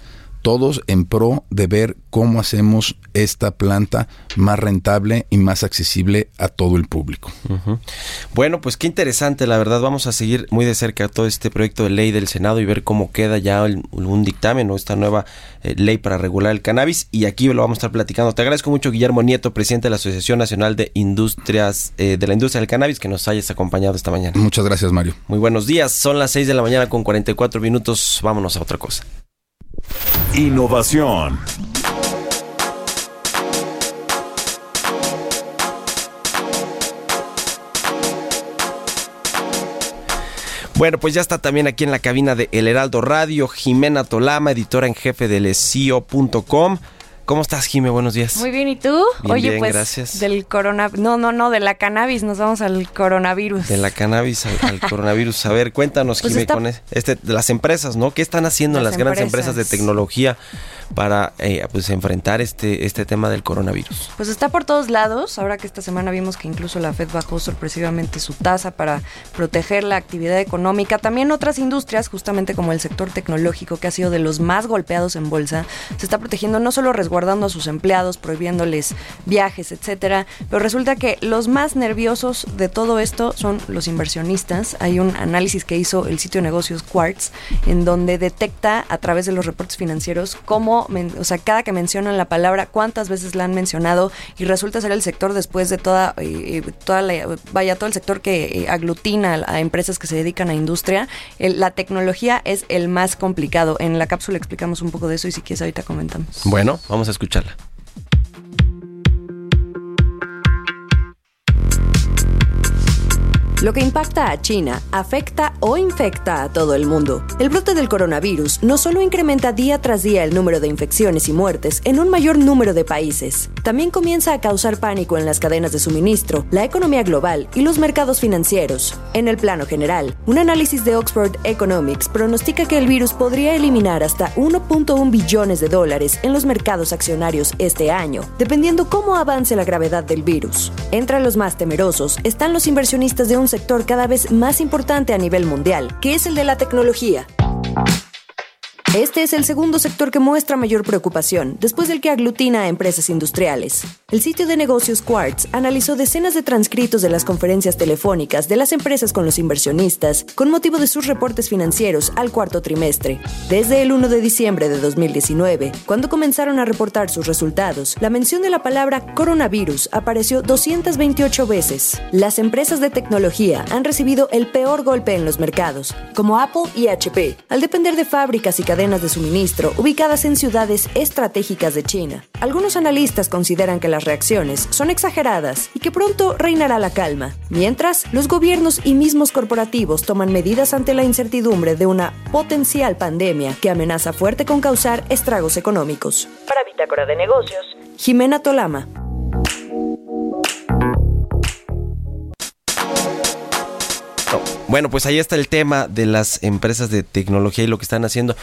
todos en pro de ver cómo hacemos esta planta más rentable y más accesible a todo el público. Bueno, pues qué interesante, la verdad. Vamos a seguir muy de cerca todo este proyecto de ley del Senado y ver cómo queda ya un dictamen o esta nueva eh, ley para regular el cannabis. Y aquí lo vamos a estar platicando. Te agradezco mucho, Guillermo Nieto, presidente de la Asociación Nacional de Industrias eh, de la Industria del Cannabis, que nos hayas acompañado esta mañana. Muchas gracias, Mario. Muy buenos días. Son las 6 de la mañana con 44 minutos. Vámonos a otra cosa. Innovación. Bueno, pues ya está también aquí en la cabina de El Heraldo Radio, Jimena Tolama, editora en jefe de lesio.com. ¿Cómo estás, Jime? Buenos días. Muy bien, ¿y tú? Bien, Oye, bien, pues gracias. del coronavirus, no, no, no, de la cannabis, nos vamos al coronavirus. De la cannabis al, al coronavirus. A ver, cuéntanos, Pues Jime, con es- este, de las empresas, ¿no? ¿Qué están haciendo Las las, grandes empresas de tecnología para eh, pues enfrentar este, este tema del coronavirus? Pues está por todos lados. Ahora que esta semana vimos que incluso la Fed bajó sorpresivamente su tasa para proteger la actividad económica. También otras industrias, justamente como el sector tecnológico, que ha sido de los más golpeados en bolsa, se está protegiendo no solo resguardando a sus empleados, prohibiéndoles viajes, etcétera, pero resulta que los más nerviosos de todo esto son los inversionistas. Hay un análisis que hizo el sitio de negocios Quartz, en donde detecta a través de los reportes financieros cómo, o sea, cada que mencionan la palabra, cuántas veces la han mencionado y resulta ser el sector después de toda, eh, eh, toda la, vaya, todo el sector que eh, aglutina a, a empresas que se dedican a industria. La tecnología es el más complicado. En la cápsula explicamos un poco de eso y si quieres ahorita comentamos. Bueno, vamos a escucharla. Lo que impacta a China afecta o infecta a todo el mundo. El brote del coronavirus no solo incrementa día tras día el número de infecciones y muertes en un mayor número de países, también comienza a causar pánico en las cadenas de suministro, la economía global y los mercados financieros. En el plano general, un análisis de Oxford Economics pronostica que el virus podría eliminar hasta 1.1 billones de dólares en los mercados accionarios este año, dependiendo cómo avance la gravedad del virus. Entre los más temerosos están los inversionistas de un sector cada vez más importante a nivel mundial, que es el de la tecnología. Este es el segundo sector que muestra mayor preocupación, después del que aglutina a empresas industriales. El sitio de negocios Quartz analizó decenas de transcritos de las conferencias telefónicas de las empresas con los inversionistas con motivo de sus reportes financieros al cuarto trimestre. Desde el 1 de diciembre de 2019, cuando comenzaron a reportar sus resultados, la mención de la palabra coronavirus apareció 228 veces. Las empresas de tecnología han recibido el peor golpe en los mercados, como Apple y HP, al depender de fábricas y cadenas de suministro ubicadas en ciudades estratégicas de China. Algunos analistas consideran que las reacciones son exageradas y que pronto reinará la calma, mientras los gobiernos y mismos corporativos toman medidas ante la incertidumbre de una potencial pandemia que amenaza fuerte con causar estragos económicos. Para Bitácora de Negocios, Jimena Tolama. Bueno, pues ahí está el tema de las empresas de tecnología y lo que están haciendo.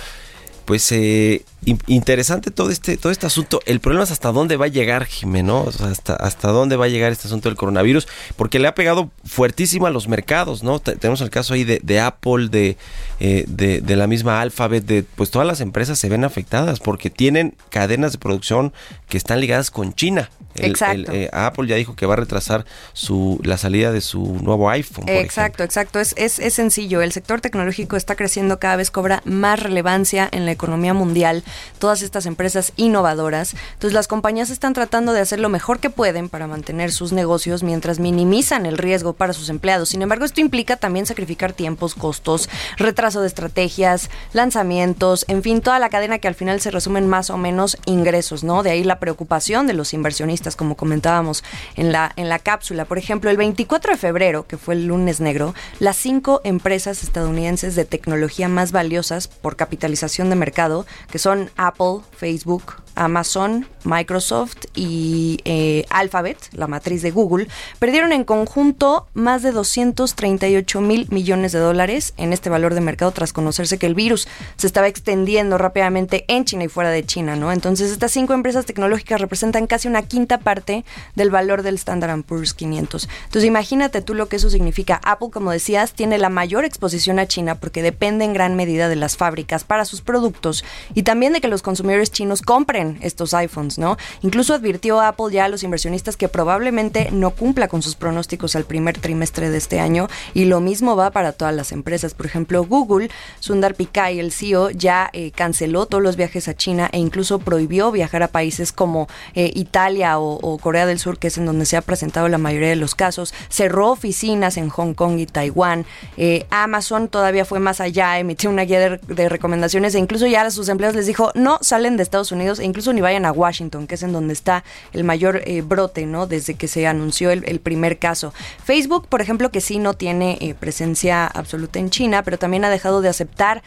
Pues eh, in- interesante todo este todo este asunto. El problema es hasta dónde va a llegar, Jimeno, hasta hasta dónde va a llegar este asunto del coronavirus, porque le ha pegado fuertísimo a los mercados, ¿no? Te- tenemos el caso ahí de, de Apple, de, eh, de de la misma Alphabet, de pues todas las empresas se ven afectadas porque tienen cadenas de producción que están ligadas con China. El- Exacto. el, eh, Apple ya dijo que va a retrasar su la salida de su nuevo iPhone. por Exacto, exacto. Es, es, es sencillo. El sector tecnológico está creciendo cada vez, cobra más relevancia en la economía mundial. Todas estas empresas innovadoras. Entonces las compañías están tratando de hacer lo mejor que pueden para mantener sus negocios mientras minimizan el riesgo para sus empleados. Sin embargo, esto implica también sacrificar tiempos, costos, retraso de estrategias, lanzamientos, en fin, toda la cadena que al final se resumen más o menos ingresos, ¿no? De ahí la preocupación de los inversionistas, como comentábamos en la, en la cápsula. Por ejemplo, el 24 de febrero, que fue el lunes negro, las cinco empresas estadounidenses de tecnología más valiosas por capitalización de mercado, que son Apple, Facebook, Amazon, Microsoft y eh, Alphabet, la matriz de Google, perdieron en conjunto más de 238 mil millones de dólares en este valor de mercado tras conocerse que el virus se estaba extendiendo rápidamente en China y fuera de China, ¿no? Entonces estas cinco empresas tecnológicas representan casi una quinta parte del valor del Standard Poor's 500. Entonces imagínate tú lo que eso significa. Apple, como decías, tiene la mayor exposición a China porque depende en gran medida de las fábricas para sus productos y también de que los consumidores chinos compren estos iPhones, ¿no? Incluso advirtió Apple ya a los inversionistas que probablemente no cumpla con sus pronósticos al primer trimestre de este año y lo mismo va para todas las empresas. Por ejemplo, Google, Sundar Pichai, el CEO, ya eh, canceló todos los viajes a China e incluso prohibió viajar a países como eh, Italia o, Corea del Sur, que es en donde se ha presentado la mayoría de los casos. Cerró oficinas en Hong Kong y Taiwán. Eh, Amazon todavía fue más allá, emitió una guía de, recomendaciones e incluso ya a sus empleados les dijo no salen de Estados Unidos e incluso ni vayan a Washington, que es en donde está el mayor brote, ¿no? Desde que se anunció el, el, primer caso. Facebook, por ejemplo, que sí no tiene presencia absoluta en China, pero también ha dejado de aceptar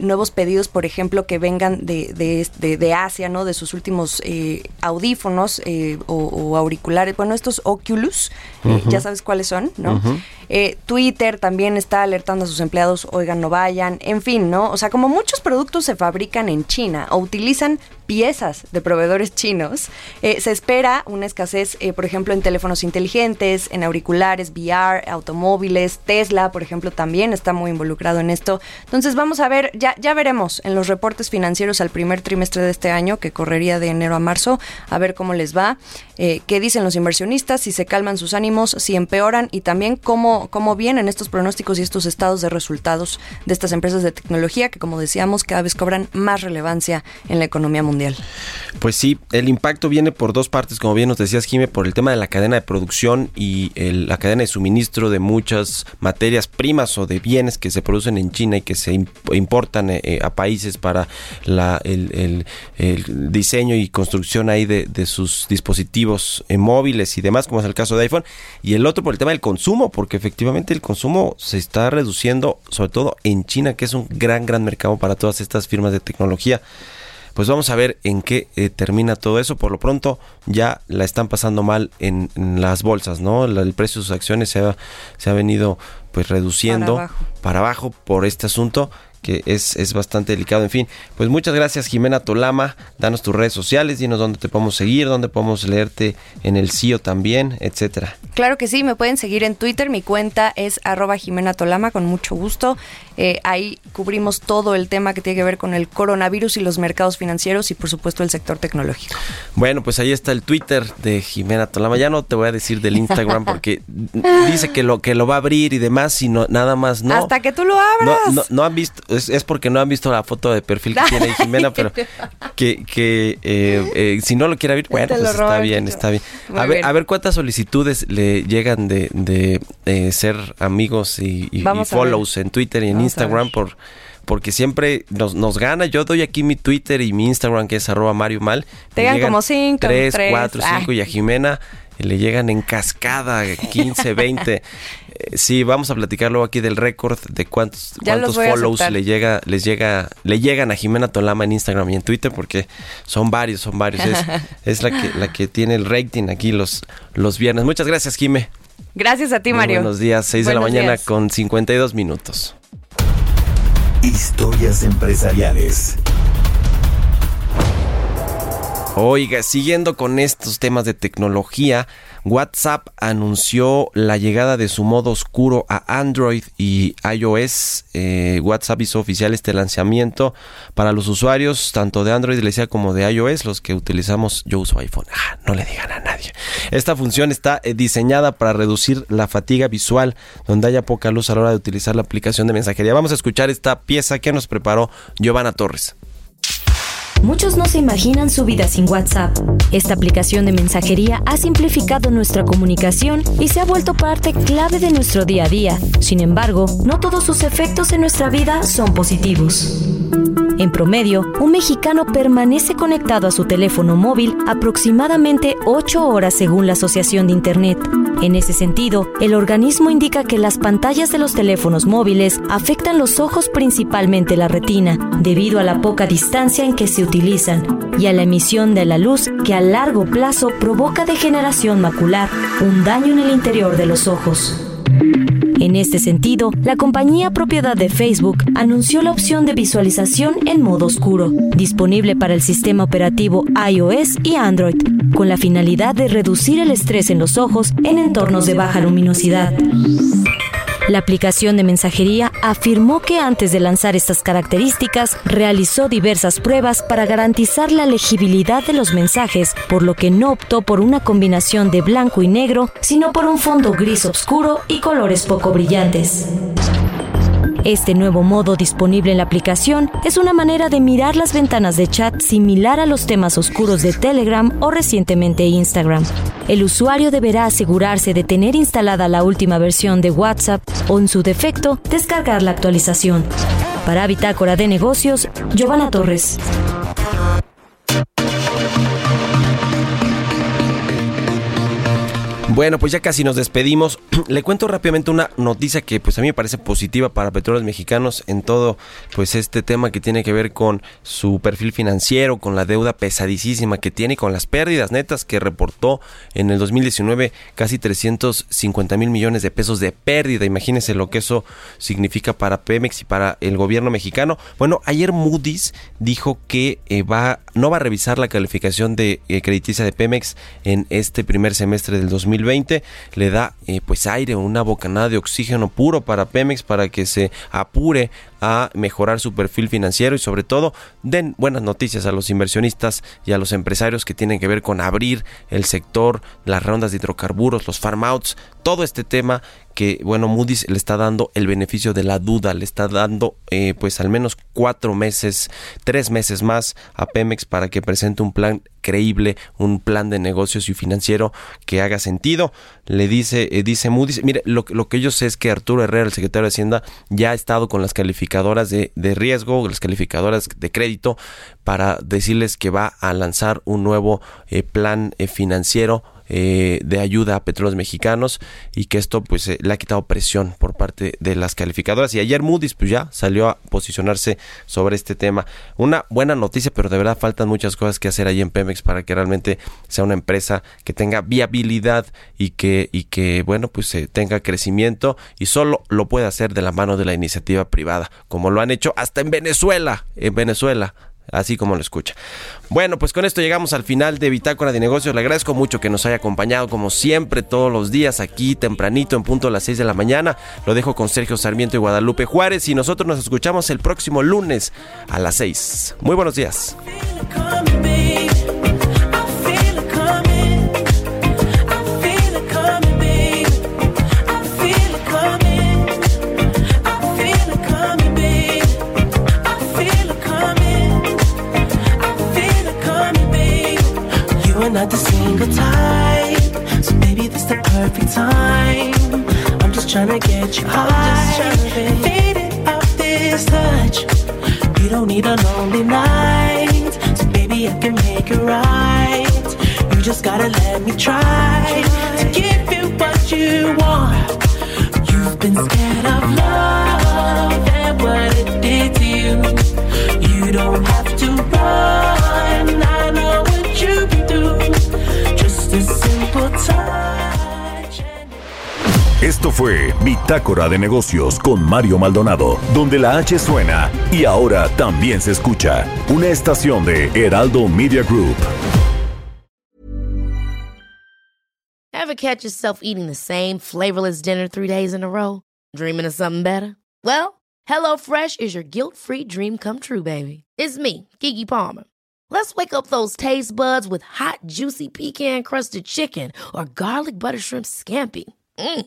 nuevos pedidos, por ejemplo, que vengan de, de, de, Asia, ¿no? De sus últimos eh, audífonos eh, o, auriculares, bueno, estos Oculus, eh, ya sabes cuáles son, ¿no? Twitter también está alertando a sus empleados, oigan, no vayan, en fin, ¿no? O sea, como muchos productos se fabrican en China o utilizan piezas de proveedores chinos, eh, se espera una escasez, eh, por ejemplo, en teléfonos inteligentes, en auriculares, VR, automóviles, Tesla, por ejemplo, también está muy involucrado en esto. Entonces vamos a ver, ya, ya veremos en los reportes financieros al primer trimestre de este año, que correría de enero a marzo, a ver cómo les va, eh, qué dicen los inversionistas, si se calman sus ánimos, si empeoran y también cómo, cómo vienen estos pronósticos y estos estados de resultados de estas empresas de tecnología que, como decíamos, cada vez cobran más relevancia en la economía mundial. Pues sí, el impacto viene por dos partes, como bien nos decías, Jime, por el tema de la cadena de producción y la cadena de suministro de muchas materias primas o de bienes que se producen en China y que se importan eh, eh, a países para el, diseño y construcción ahí de, sus dispositivos eh, móviles y demás, como es el caso de iPhone. Y el otro por el tema del consumo, porque efectivamente el consumo se está reduciendo, sobre todo en China, que es un gran, gran mercado para todas estas firmas de tecnología pues vamos a ver en qué eh, termina todo eso. Por lo pronto ya la están pasando mal en, las bolsas, ¿no? el precio de sus acciones se ha, se ha venido pues reduciendo para abajo por este asunto que es, es bastante delicado. En fin, pues muchas gracias Jimena Tolama. Danos tus redes sociales, dinos dónde te podemos seguir, dónde podemos leerte en el CIO también, etcétera. Claro que sí, me pueden seguir en Twitter. Mi cuenta es arroba Jimena Tolama, con mucho gusto. Eh, ahí cubrimos todo el tema que tiene que ver con el coronavirus y los mercados financieros y por supuesto el sector tecnológico. Bueno, pues ahí está el Twitter de Jimena Tolama. Ya no te voy a decir del Instagram porque dice que lo que lo va a abrir y demás, sino nada más no. Hasta que tú lo abras. No, no, no han visto es, porque no han visto la foto de perfil que tiene Jimena, pero que, que eh, eh, si no lo quiere ver, bueno, pues está bien, está bien. A ver, a ver cuántas solicitudes le llegan de, de eh, ser amigos y, follows en Twitter y en Instagram por porque siempre nos, nos gana. Yo doy aquí mi Twitter y mi Instagram, que es arroba Mario Mal. Te llegan como cinco. Tres, cuatro, cinco. Y a Jimena le llegan en cascada 15, 20. Eh, sí, vamos a platicar luego aquí del récord de cuántos, cuántos follows le llega, les llega, le llegan a Jimena Tolama en Instagram y en Twitter, porque son varios, son varios. Es, la que la que tiene el rating aquí los, los viernes. Muchas gracias, Jime. Gracias a ti, Mario. buenos días, 6 de la mañana con 52 minutos. Historias empresariales. Oiga, siguiendo con estos temas de tecnología, WhatsApp anunció la llegada de su modo oscuro a Android y iOS. Eh, WhatsApp hizo oficial este lanzamiento para los usuarios tanto de Android como de iOS, los que utilizamos, yo uso iPhone. Ah, no le digan a nadie. Esta función está eh, diseñada para reducir la fatiga visual, donde haya poca luz a la hora de utilizar la aplicación de mensajería. Vamos a escuchar esta pieza que nos preparó Giovanna Torres. Muchos no se imaginan su vida sin WhatsApp. Esta aplicación de mensajería ha simplificado nuestra comunicación y se ha vuelto parte clave de nuestro día a día. Sin embargo, no todos sus efectos en nuestra vida son positivos. En promedio, un mexicano permanece conectado a su teléfono móvil aproximadamente 8 horas según la Asociación de Internet. En ese sentido, el organismo indica que las pantallas de los teléfonos móviles afectan los ojos principalmente la retina, debido a la poca distancia en que se utilizan y a la emisión de la luz que a largo plazo provoca degeneración macular, un daño en el interior de los ojos. En este sentido, la compañía propiedad de Facebook anunció la opción de visualización en modo oscuro, disponible para el sistema operativo iOS y Android, con la finalidad de reducir el estrés en los ojos en entornos de baja luminosidad. La aplicación de mensajería afirmó que antes de lanzar estas características realizó diversas pruebas para garantizar la legibilidad de los mensajes, por lo que no optó por una combinación de blanco y negro, sino por un fondo gris oscuro y colores poco brillantes. Este nuevo modo disponible en la aplicación es una manera de mirar las ventanas de chat similar a los temas oscuros de Telegram o recientemente Instagram. El usuario deberá asegurarse de tener instalada la última versión de WhatsApp o en su defecto descargar la actualización. Para Bitácora de Negocios, Giovanna Torres. Bueno, pues ya casi nos despedimos. Le cuento rápidamente una noticia que pues a mí me parece positiva para Petróleos Mexicanos en todo pues este tema que tiene que ver con su perfil financiero, con la deuda pesadísima que tiene y con las pérdidas netas que reportó en el 2019 casi 350 mil millones de pesos de pérdida. Imagínense lo que eso significa para Pemex y para el gobierno mexicano. Bueno, ayer Moody's dijo que eh, va no va a revisar la calificación de eh, crediticia de Pemex en este primer semestre del 2020 le da eh, pues aire, una bocanada de oxígeno puro para Pemex para que se apure a mejorar su perfil financiero y sobre todo den buenas noticias a los inversionistas y a los empresarios que tienen que ver con abrir el sector, las rondas de hidrocarburos, los farm outs, todo este tema que bueno Moody's le está dando el beneficio de la duda, le está dando eh, pues al menos cuatro meses, tres meses más a Pemex para que presente un plan creíble, un plan de negocios y financiero que haga sentido. Le dice, eh, dice Moody's, mire, lo, lo, que yo sé es que Arturo Herrera, el secretario de Hacienda, ya ha estado con las calificadoras de, de riesgo, las calificadoras de crédito, para decirles que va a lanzar un nuevo eh, plan eh, financiero eh, de ayuda a petróleos mexicanos y que esto pues eh, le ha quitado presión por parte de las calificadoras. Y ayer Moody's pues ya salió a posicionarse sobre este tema. Una buena noticia pero de verdad faltan muchas cosas que hacer ahí en Pemex para que realmente sea una empresa que tenga viabilidad y que y que bueno pues eh, tenga crecimiento y solo lo puede hacer de la mano de la iniciativa privada como lo han hecho hasta en Venezuela en Venezuela así como lo escucha. Bueno, pues con esto llegamos al final de Bitácora de Negocios. Le agradezco mucho que nos haya acompañado como siempre todos los días aquí tempranito en punto a las 6 de la mañana. Lo dejo con Sergio Sarmiento y Guadalupe Juárez y nosotros nos escuchamos el próximo lunes a las 6. Muy buenos días. Trying to get you high. Fade it off this touch. You don't need a lonely night. So baby, I can make it right. You just gotta let me try to give you what you want. You've been scared of love and what it did to you. You don't have to run. I know what you've been through. Just a simple touch. Esto fue Bitácora de Negocios con Mario Maldonado, donde la H suena y ahora también se escucha. Una estación de Heraldo Media Group. Ever catch yourself eating the same flavorless dinner three days in a row? Dreaming of something better? Well, HelloFresh is your guilt-free dream come true, baby. It's me, Kiki Palmer. Let's wake up those taste buds with hot, juicy pecan-crusted chicken or garlic butter shrimp scampi. Mm.